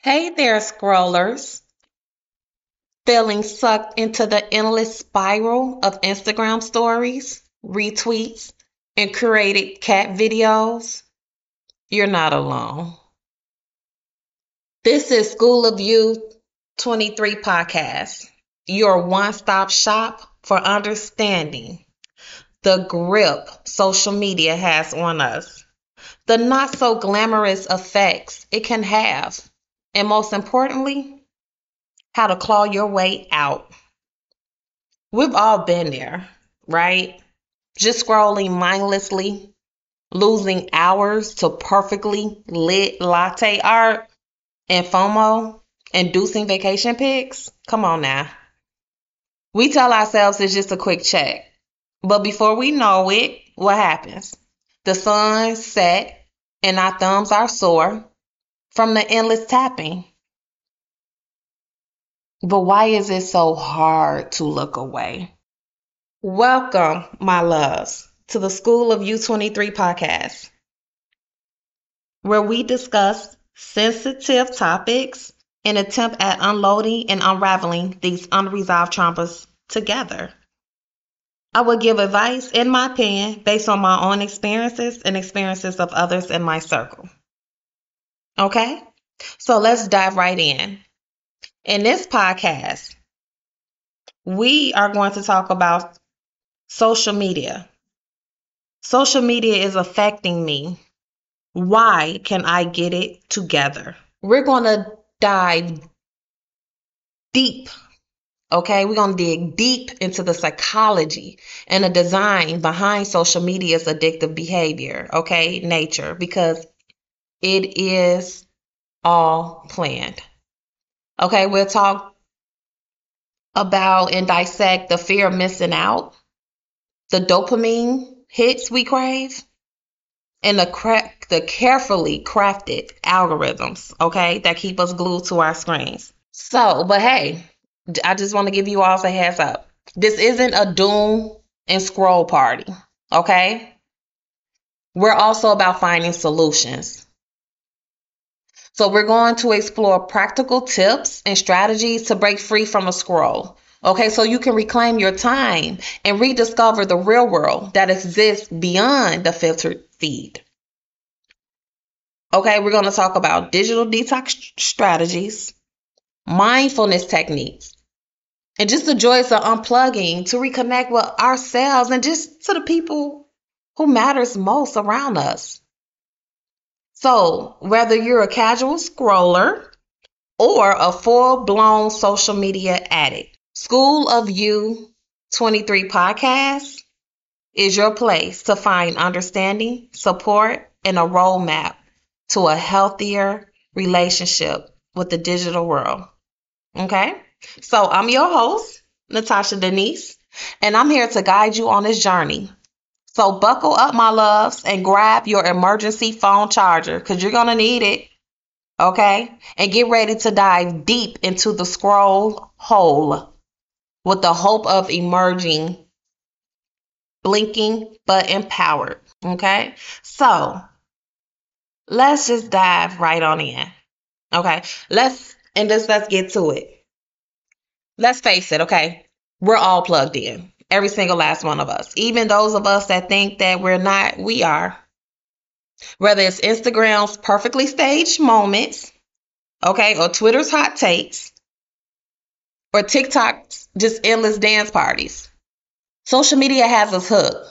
Hey there, scrollers. Feeling sucked into the endless spiral of Instagram stories, retweets, and curated cat videos? You're not alone. This is School of You 23 podcast, your one stop shop for understanding the grip social media has on us, the not so glamorous effects it can have and most importantly, how to claw your way out. We've all been there, right? Just scrolling mindlessly, losing hours to perfectly lit latte art and FOMO, inducing vacation pics. Come on now. We tell ourselves it's just a quick check. But before we know it, what happens? The sun set and our thumbs are sore from the endless tapping. But why is it so hard to look away? Welcome, my loves, to the School of You 23 podcast, where we discuss sensitive topics and attempt at unloading and unraveling these unresolved traumas together. I will give advice, in my opinion, based on my own experiences and experiences of others in my circle. Okay? So let's dive right in. In this podcast, we are going to talk about social media. Social media is affecting me. Why can I get it together? We're going to dive deep. Okay, we're going to dig deep into the psychology and the design behind social media's addictive behavior, okay, nature, because it is all planned. Okay, we'll talk about and dissect the fear of missing out, the dopamine hits we crave, and the cra- the carefully crafted algorithms, okay, that keep us glued to our screens. So, but hey, I just want to give you all a heads up. This isn't a doom and scroll party, okay? We're also about finding solutions. So we're going to explore practical tips and strategies to break free from a scroll. Okay, so you can reclaim your time and rediscover the real world that exists beyond the filtered feed. Okay, we're going to talk about digital detox strategies, mindfulness techniques, and just the joys of unplugging to reconnect with ourselves and just to the people who matters most around us. So, whether you're a casual scroller or a full blown social media addict, School of You 23 podcast is your place to find understanding, support, and a roadmap to a healthier relationship with the digital world. Okay? So, I'm your host, Natasha Denise, and I'm here to guide you on this journey so buckle up, my loves, and grab your emergency phone charger because you're going to need it. Okay? And get ready to dive deep into the scroll hole with the hope of emerging blinking but empowered. Okay? So let's just dive right on in. Okay? Let's and just let's get to it. Let's face it, okay? We're all plugged in. Every single last one of us. Even those of us that think that we're not, we are. Whether it's Instagram's perfectly staged moments, okay, or Twitter's hot takes, or TikTok's just endless dance parties. Social media has us hooked.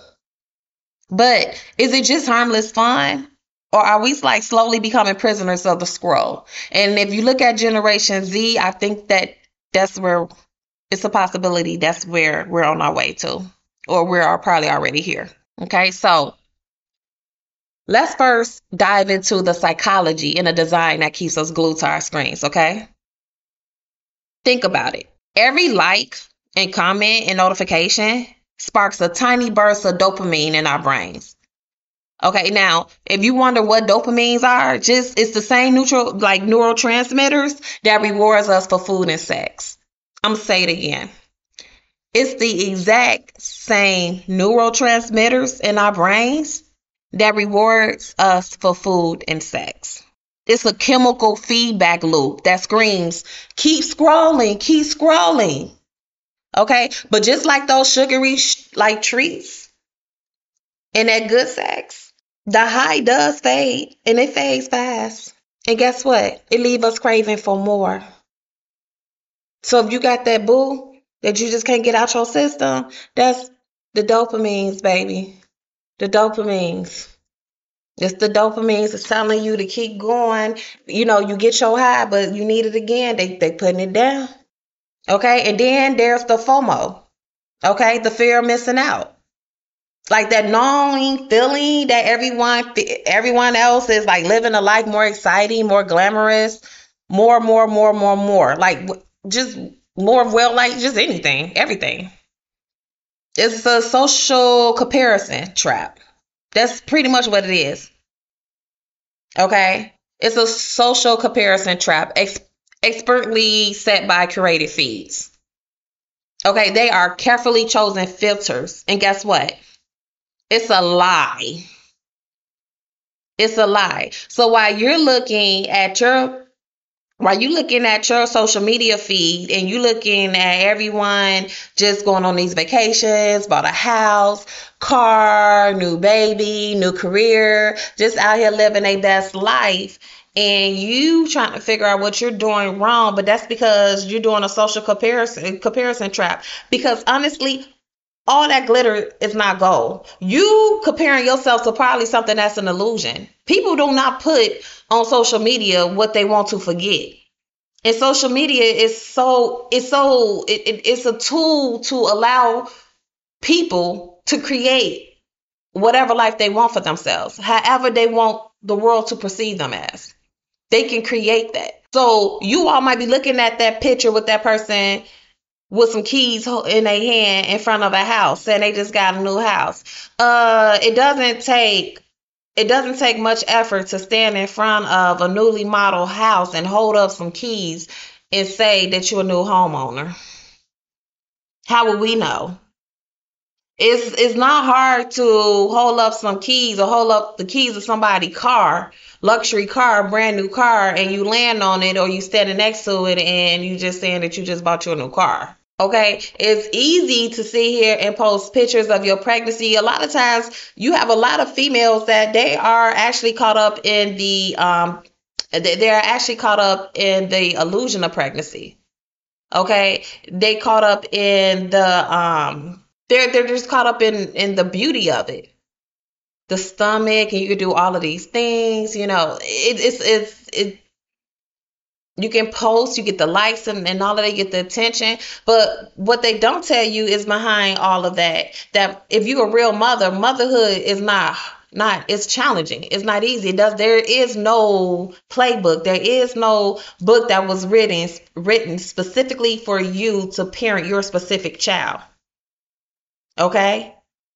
But is it just harmless fun? Or are we like slowly becoming prisoners of the scroll? And if you look at Generation Z, I think that that's where it's a possibility that's where we're on our way to, or we're probably already here. Okay, so let's first dive into the psychology and the design that keeps us glued to our screens. Okay, think about it. Every like and comment and notification sparks a tiny burst of dopamine in our brains. Okay, now if you wonder what dopamines are, just it's the same neutral like neurotransmitters that rewards us for food and sex. I'm going to say it again. It's the exact same neurotransmitters in our brains that rewards us for food and sex. It's a chemical feedback loop that screams, keep scrolling, keep scrolling. Okay? But just like those sugary sh- like treats and that good sex, the high does fade and it fades fast. And guess what? It leaves us craving for more. So if you got that boo that you just can't get out your system, that's the dopamines, baby. The dopamines. It's the dopamines it's telling you to keep going. You know, you get your high, but you need it again. They they putting it down. Okay, and then there's the FOMO. Okay, the fear of missing out. Like that gnawing feeling that everyone everyone else is like living a life more exciting, more glamorous, more, more, more, more, more. Like just more well, like just anything, everything. It's a social comparison trap. That's pretty much what it is. Okay? It's a social comparison trap ex- expertly set by curated feeds. Okay, they are carefully chosen filters. And guess what? It's a lie. It's a lie. So while you're looking at your while you looking at your social media feed and you looking at everyone just going on these vacations, bought a house, car, new baby, new career, just out here living a best life, and you trying to figure out what you're doing wrong, but that's because you're doing a social comparison comparison trap. Because honestly, all that glitter is not gold. You comparing yourself to probably something that's an illusion. People do not put on social media what they want to forget. And social media is so it's so it, it, it's a tool to allow people to create whatever life they want for themselves, however they want the world to perceive them as. They can create that. So you all might be looking at that picture with that person with some keys in their hand in front of a house and they just got a new house. Uh, it doesn't take it doesn't take much effort to stand in front of a newly modeled house and hold up some keys and say that you're a new homeowner. How would we know? It's it's not hard to hold up some keys or hold up the keys of somebody's car, luxury car, brand new car, and you land on it or you standing next to it and you just saying that you just bought you a new car. Okay, it's easy to sit here and post pictures of your pregnancy. A lot of times, you have a lot of females that they are actually caught up in the um, they're actually caught up in the illusion of pregnancy. Okay, they caught up in the um, they're they're just caught up in in the beauty of it, the stomach, and you can do all of these things. You know, it, it's it's it you can post, you get the likes and, and all of that, get the attention. But what they don't tell you is behind all of that, that if you're a real mother, motherhood is not not it's challenging. It's not easy. It does there is no playbook. There is no book that was written written specifically for you to parent your specific child. Okay?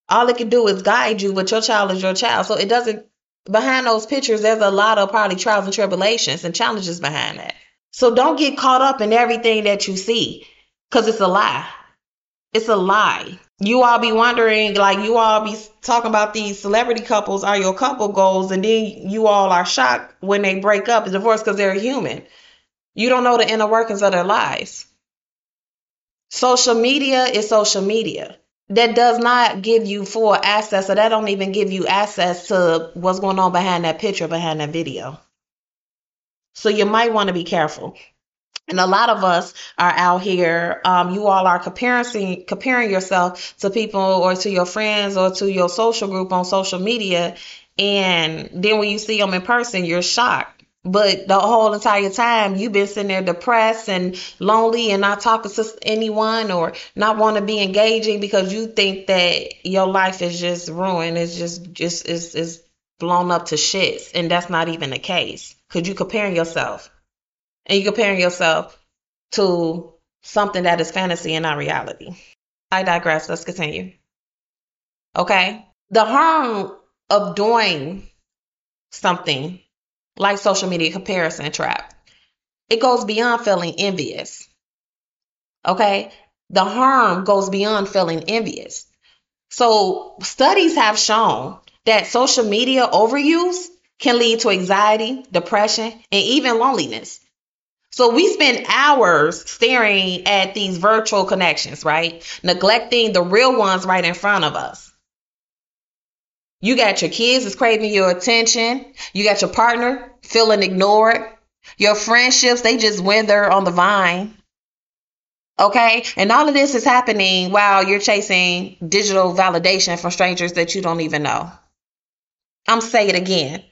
All it can do is guide you, but your child is your child. So it doesn't behind those pictures, there's a lot of probably trials and tribulations and challenges behind that. So don't get caught up in everything that you see because it's a lie. It's a lie. You all be wondering, like, you all be talking about these celebrity couples are your couple goals, and then you all are shocked when they break up and divorce because they're human. You don't know the inner workings of their lives. Social media is social media. That does not give you full access, or that don't even give you access to what's going on behind that picture, behind that video. So you might want to be careful. And a lot of us are out here. Um, you all are comparing comparing yourself to people or to your friends or to your social group on social media, and then when you see them in person, you're shocked. But the whole entire time you've been sitting there depressed and lonely and not talking to anyone or not want to be engaging because you think that your life is just ruined. It's just just is is blown up to shits, and that's not even the case because you're comparing yourself and you're comparing yourself to something that is fantasy and not reality. I digress. Let's continue. Okay. The harm of doing something like social media comparison trap, it goes beyond feeling envious. Okay. The harm goes beyond feeling envious. So studies have shown that social media overuse can lead to anxiety, depression, and even loneliness. So we spend hours staring at these virtual connections, right? Neglecting the real ones right in front of us. You got your kids is craving your attention. You got your partner feeling ignored. Your friendships, they just wither on the vine. Okay? And all of this is happening while you're chasing digital validation from strangers that you don't even know. I'm saying it again.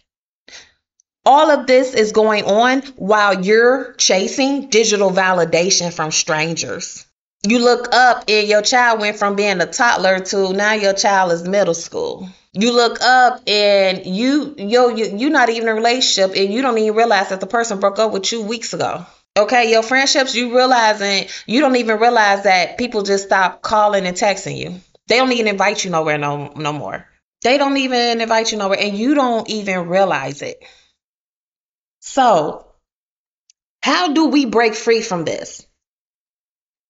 All of this is going on while you're chasing digital validation from strangers. You look up and your child went from being a toddler to now your child is middle school. You look up and you yo you you're not even in a relationship and you don't even realize that the person broke up with you weeks ago. Okay, your friendships, you realizing you don't even realize that people just stop calling and texting you. They don't even invite you nowhere no no more. They don't even invite you nowhere and you don't even realize it. So, how do we break free from this?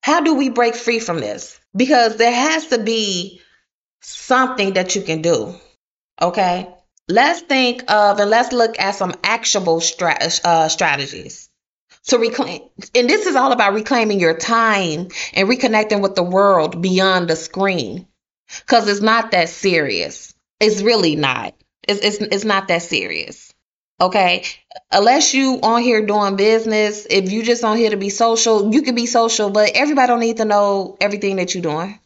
How do we break free from this? Because there has to be something that you can do. Okay? Let's think of and let's look at some actionable strat- uh, strategies to reclaim. And this is all about reclaiming your time and reconnecting with the world beyond the screen. Because it's not that serious. It's really not. It's, it's, it's not that serious. Okay. Unless you on here doing business, if you just on here to be social, you can be social, but everybody don't need to know everything that you're doing.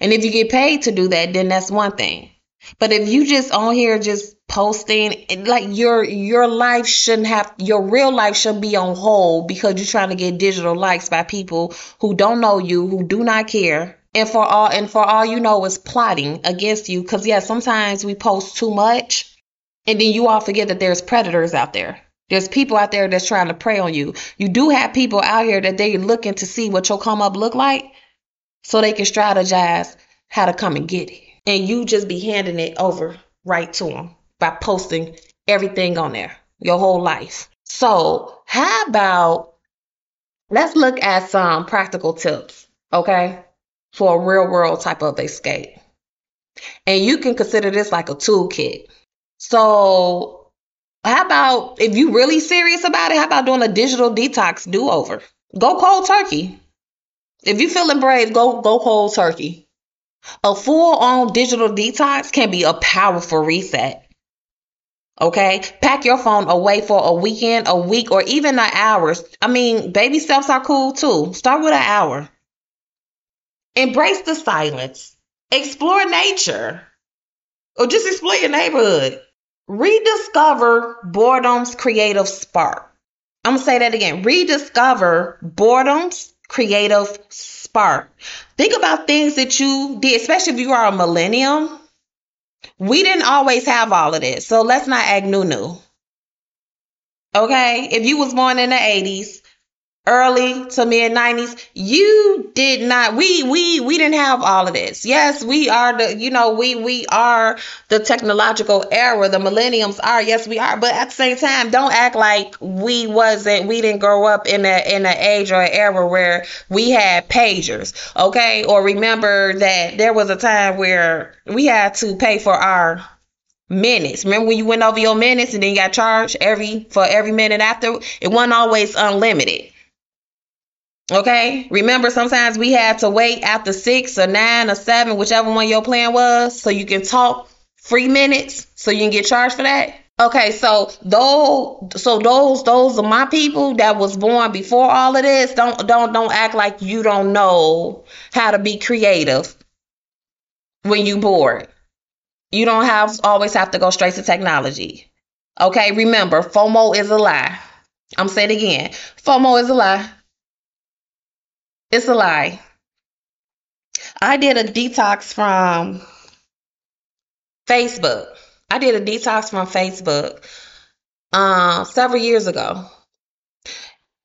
And if you get paid to do that, then that's one thing. But if you just on here just posting like your your life shouldn't have your real life should be on hold because you're trying to get digital likes by people who don't know you, who do not care. And for all and for all you know is plotting against you. Cause yeah, sometimes we post too much and then you all forget that there's predators out there. There's people out there that's trying to prey on you. You do have people out here that they looking to see what your come up look like so they can strategize how to come and get it. And you just be handing it over right to them by posting everything on there, your whole life. So, how about let's look at some practical tips, okay, for a real world type of escape. And you can consider this like a toolkit. So, how about if you really serious about it, how about doing a digital detox do over? Go cold turkey. If you feeling brave, go go cold turkey. A full on digital detox can be a powerful reset. Okay, pack your phone away for a weekend, a week, or even an hour. I mean, baby steps are cool too. Start with an hour. Embrace the silence. Explore nature. Or just explore your neighborhood. Rediscover boredom's creative spark. I'm to say that again. Rediscover boredom's creative spark. Think about things that you did, especially if you are a millennium. We didn't always have all of this, so let's not act new new. Okay, if you was born in the 80s, early to mid 90s you did not we we we didn't have all of this yes we are the you know we we are the technological era the millenniums are yes we are but at the same time don't act like we wasn't we didn't grow up in a in an age or an era where we had pagers okay or remember that there was a time where we had to pay for our minutes. Remember when you went over your minutes and then you got charged every for every minute after? It wasn't always unlimited. Okay. Remember, sometimes we had to wait after six or nine or seven, whichever one your plan was, so you can talk free minutes, so you can get charged for that. Okay, so those, so those, those are my people that was born before all of this. Don't, don't, don't act like you don't know how to be creative when you bored. You don't have always have to go straight to technology. Okay, remember, FOMO is a lie. I'm saying again. FOMO is a lie. It's a lie. I did a detox from Facebook. I did a detox from Facebook uh, several years ago.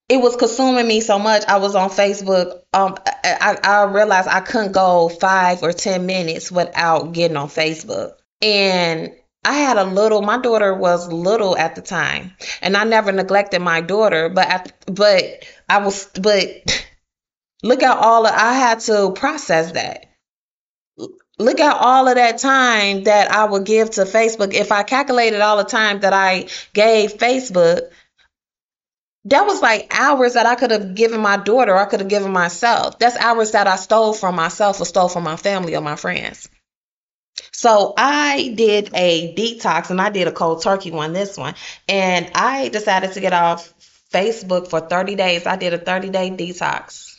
It was consuming me so much. I was on Facebook. Um, I, I realized I couldn't go five or ten minutes without getting on Facebook. And I had a little. My daughter was little at the time, and I never neglected my daughter. But but I was but Look at all of, I had to process that. look at all of that time that I would give to Facebook. If I calculated all the time that I gave Facebook, that was like hours that I could have given my daughter, I could have given myself. That's hours that I stole from myself or stole from my family or my friends. So I did a detox and I did a cold turkey one, this one. And I decided to get off Facebook for 30 days. I did a 30 day detox.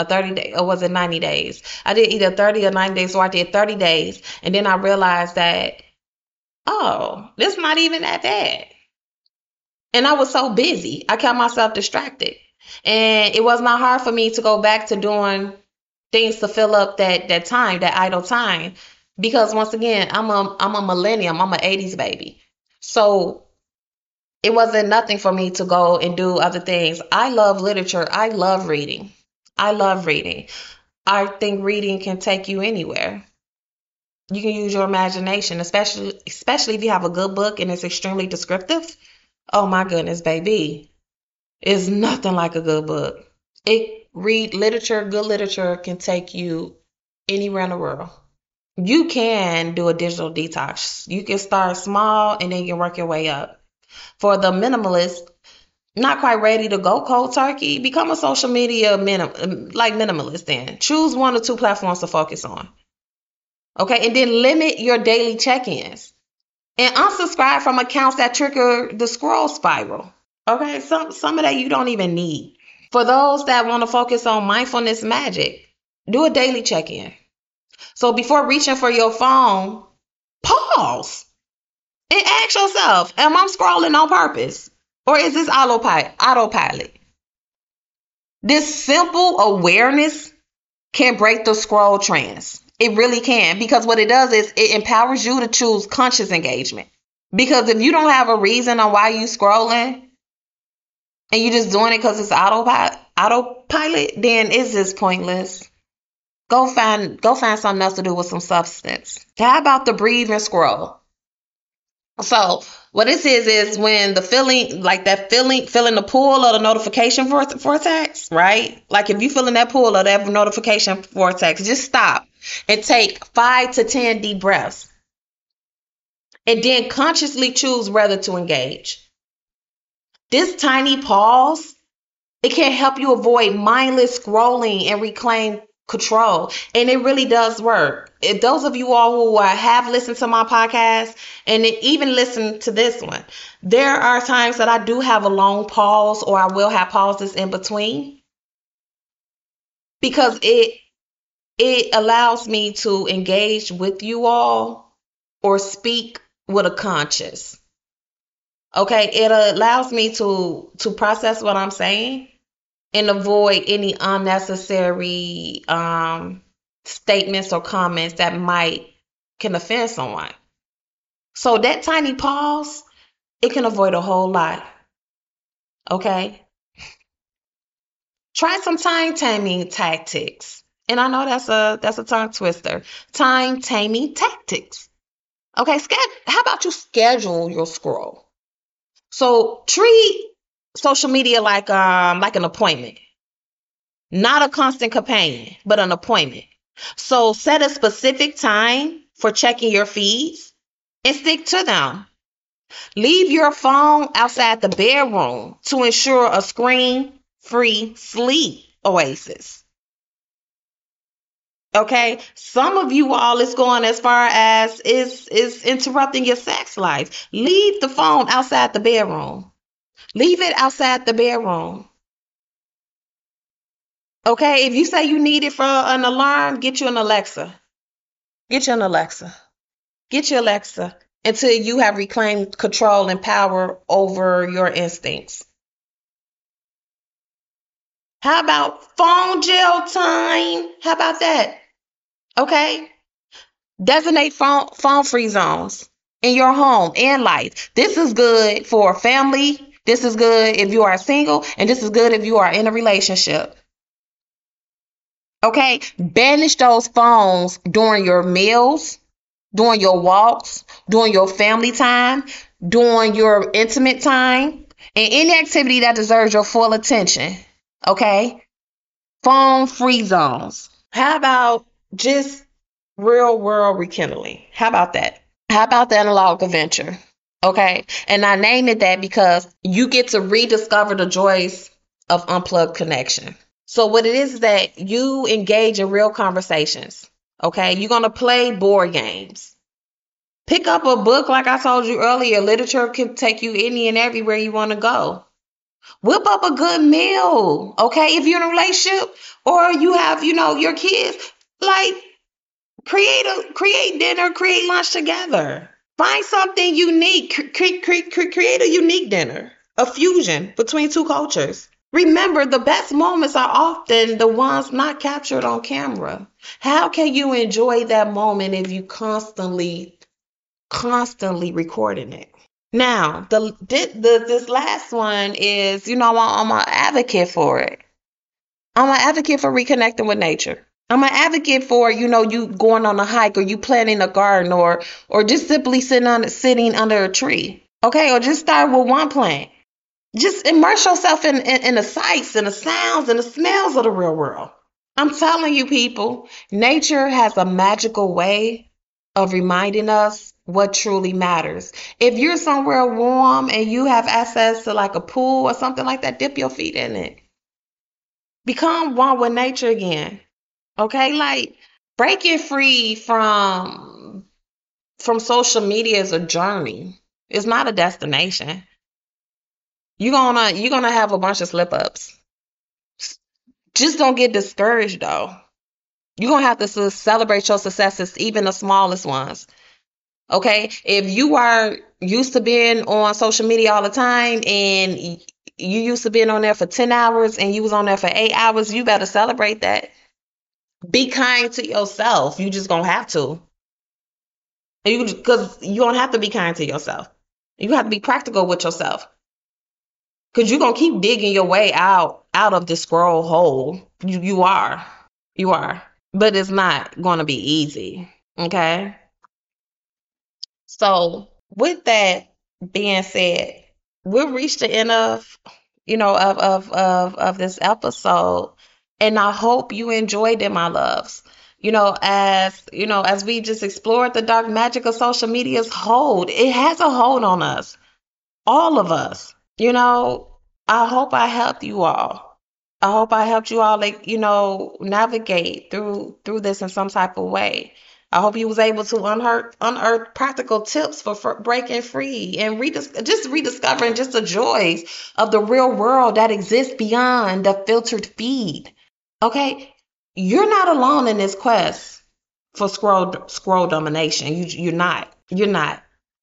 A 30 day, or was it 90 days? I did either 30 or 90 days. So I did 30 days. And then I realized that, oh, this not even that bad. And I was so busy. I kept myself distracted. And it was not hard for me to go back to doing things to fill up that that time, that idle time. Because once again, I'm a I'm a millennium. I'm an 80s baby. So it wasn't nothing for me to go and do other things. I love literature. I love reading. I love reading. I think reading can take you anywhere. You can use your imagination, especially especially if you have a good book and it's extremely descriptive. Oh my goodness, baby. It's nothing like a good book. It read literature, good literature can take you anywhere in the world. You can do a digital detox. You can start small and then you can work your way up. For the minimalist, not quite ready to go cold turkey, become a social media minim like minimalist then. Choose one or two platforms to focus on. Okay, and then limit your daily check-ins and unsubscribe from accounts that trigger the scroll spiral. Okay, some some of that you don't even need. For those that want to focus on mindfulness magic, do a daily check-in. So before reaching for your phone, pause and ask yourself, am I scrolling on purpose? Or is this autopilot? This simple awareness can break the scroll trance. It really can because what it does is it empowers you to choose conscious engagement. Because if you don't have a reason on why you're scrolling and you're just doing it because it's autopilot, autopilot, then it's just pointless. Go find go find something else to do with some substance. How about the breathe and scroll? So what this is is when the feeling, like that feeling, feeling the pull or the notification vortex, right? Like if you feeling that pull or that notification vortex, just stop and take five to ten deep breaths, and then consciously choose whether to engage. This tiny pause, it can help you avoid mindless scrolling and reclaim control. And it really does work. If those of you all who have listened to my podcast and even listen to this one, there are times that I do have a long pause or I will have pauses in between because it it allows me to engage with you all or speak with a conscious. Okay, it allows me to to process what I'm saying and avoid any unnecessary um, statements or comments that might can offend someone. So that tiny pause, it can avoid a whole lot. Okay? Try some time taming tactics. And I know that's a that's a tongue twister. Time taming tactics. Okay, how about you schedule your scroll? So treat social media like um like an appointment. Not a constant companion, but an appointment. So set a specific time for checking your feeds and stick to them. Leave your phone outside the bedroom to ensure a screen free sleep oasis. Okay, some of you all is going as far as is is interrupting your sex life. Leave the phone outside the bedroom. Leave it outside the bedroom. Okay, if you say you need it for an alarm, get you an Alexa. Get you an Alexa. Get you Alexa until you have reclaimed control and power over your instincts. How about phone jail time? How about that? Okay. Designate phone phone free zones in your home and life. This is good for family, this is good if you are single, and this is good if you are in a relationship. Okay, banish those phones during your meals, during your walks, during your family time, during your intimate time, and any activity that deserves your full attention. Okay, phone free zones. How about just real world rekindling. How about that? How about the analog adventure? Okay. And I named it that because you get to rediscover the joys of unplugged connection. So what it is is that you engage in real conversations. Okay. You're going to play board games. Pick up a book, like I told you earlier. Literature can take you any and everywhere you want to go. Whip up a good meal, okay? If you're in a relationship or you have, you know, your kids, like create a create dinner, create lunch together. Find something unique. Create, create, a unique dinner, a fusion between two cultures. Remember, the best moments are often the ones not captured on camera. How can you enjoy that moment if you constantly, constantly recording it? Now, the, the this last one is, you know, I'm an advocate for it. I'm an advocate for reconnecting with nature. I'm an advocate for, you know, you going on a hike or you planting a garden or or just simply sitting on sitting under a tree. Okay, or just start with one plant. Just immerse yourself in, in, in the sights and the sounds and the smells of the real world. I'm telling you, people, nature has a magical way of reminding us what truly matters. If you're somewhere warm and you have access to like a pool or something like that, dip your feet in it. Become one with nature again. Okay? Like breaking free from from social media is a journey. It's not a destination. You're gonna you're gonna have a bunch of slip ups. Just don't get discouraged though. You're gonna have to celebrate your successes, even the smallest ones. Okay. If you are used to being on social media all the time and you used to being on there for 10 hours and you was on there for eight hours, you better celebrate that. Be kind to yourself. You just gonna have to. You because you don't have to be kind to yourself. You have to be practical with yourself. Cause you're gonna keep digging your way out out of the scroll hole. You you are. You are. But it's not gonna be easy. Okay. So, with that being said, we've reached the end of, you know, of of of of this episode, and I hope you enjoyed it, my loves. You know, as you know, as we just explored the dark magic of social media's hold, it has a hold on us, all of us. You know, I hope I helped you all. I hope I helped you all, like you know, navigate through through this in some type of way. I hope you was able to unearth, unearth practical tips for, for breaking free and redis- just rediscovering just the joys of the real world that exists beyond the filtered feed. Okay, you're not alone in this quest for scroll scroll domination. You you're not. You're not.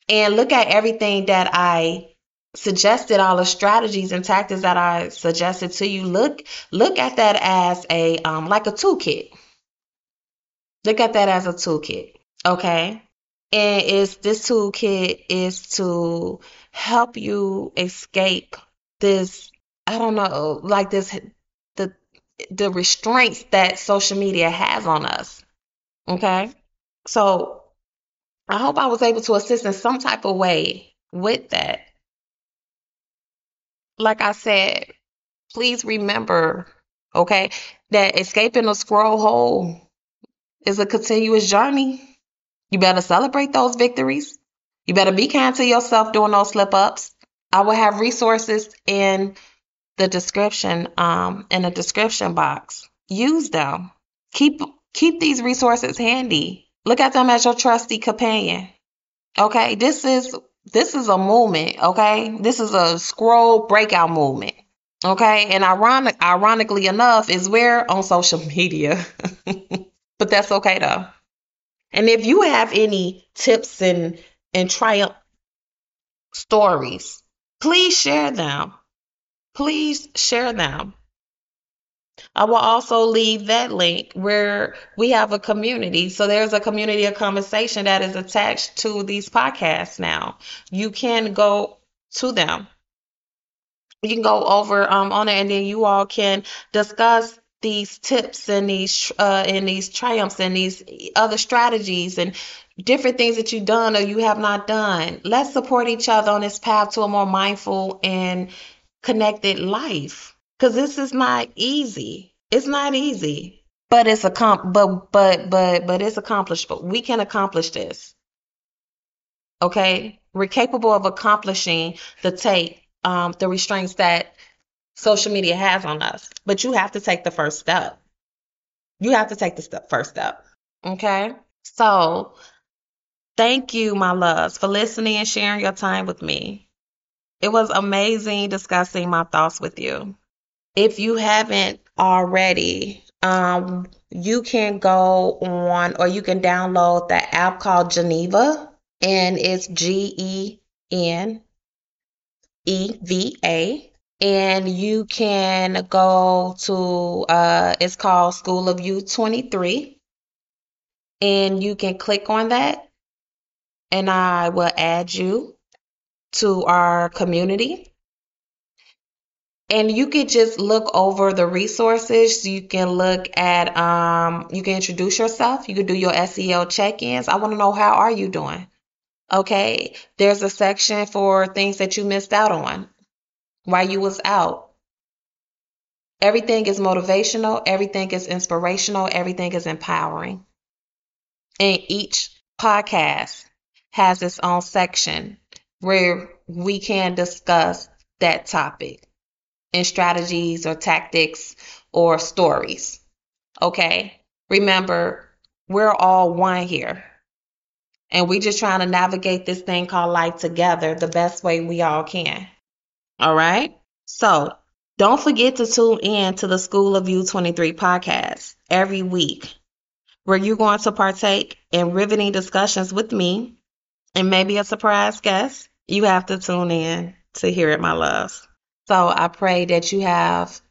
And look at everything that I suggested all the strategies and tactics that I suggested to you. Look look at that as a um like a toolkit Look at that as a toolkit, okay? And is this toolkit is to help you escape this I don't know, like this the restraints that social media has on us. Okay? So I hope I was able to assist in some type of way with that. Like I said, please remember, okay, that escaping a scroll hole is a continuous journey. You better celebrate those victories. You better be kind to yourself during those slip ups. I will have resources in the description, um, in the description box. Use them. Keep keep these resources handy. Look at them as your trusty companion. Okay, this is this is a movement. Okay, this is a scroll breakout movement. Okay, and ironic, ironically enough, is where on social media. But that's okay though. And if you have any tips and and triumph stories, please share them. Please share them. I will also leave that link where we have a community. So there's a community of conversation that is attached to these podcasts now. You can go to them. You can go over um, on it and then you all can discuss these tips and these uh, and these triumphs and these other strategies and different things that you've done or you have not done. Let's support each other on this path to a more mindful and connected life. Because this is not easy. It's not easy. but it's a comp but but but but it's accomplished but we can accomplish this. Okay? We're capable of accomplishing the take um the restraints that social media has on us. But you have to take the first step. You have to take the step, first step. Okay? So thank you my loves for listening and sharing your time with me it was amazing discussing my thoughts with you if you haven't already um, you can go on or you can download the app called Geneva, and it's G E N E V A. And you can go to, uh, it's called School of You 23. And you can click on that, and I will add you to our community. And you could just look over the resources. You can look at um you can introduce yourself. You can do your seo check-ins. I want to know how are you doing? Okay there's a section for things that you missed out on while you was out. Everything is motivational. Everything is inspirational. Everything is empowering. And each podcast has its own section where we can discuss that topic in strategies or tactics or stories. Okay? Remember, we're all one here. And we're just trying to navigate this thing called life together the best way we all can. All right? So, don't forget to tune in to the School of You 23 podcast every week, where you're going to partake in riveting discussions with me and maybe a surprise guest. You have to tune in to hear it, my loves. So I pray that you have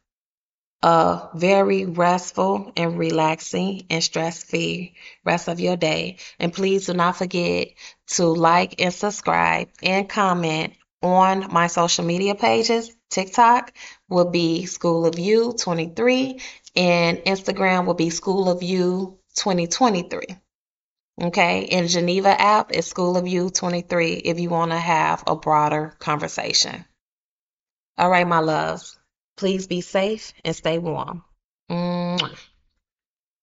a very restful and relaxing and stress free rest of your day. And please do not forget to like and subscribe and comment on my social media pages. TikTok will be School of You 23 and Instagram will be School of You 2023. Okay, in Geneva app is School of You 23 if you want to have a broader conversation. All right, my loves, please be safe and stay warm.